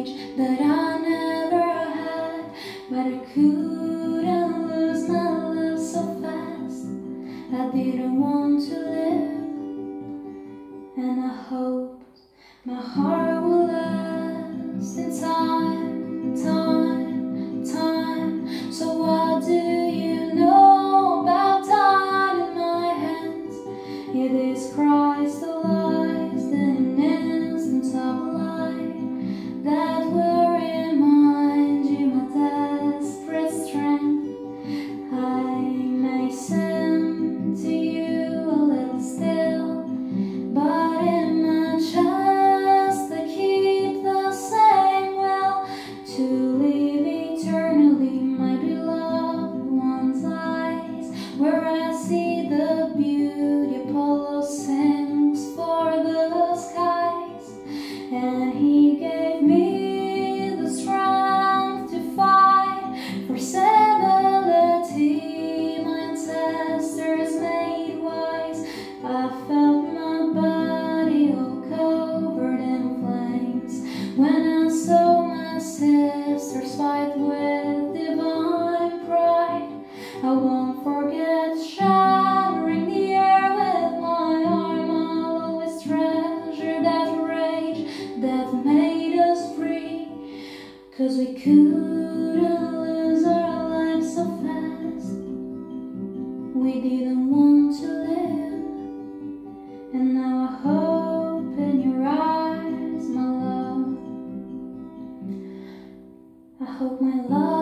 rage that I never had, but I couldn't lose my love so fast. I didn't want to live, and I hoped my heart will last in time. Cause we couldn't lose our lives so fast. We didn't want to live. And now I hope in your eyes, my love. I hope my love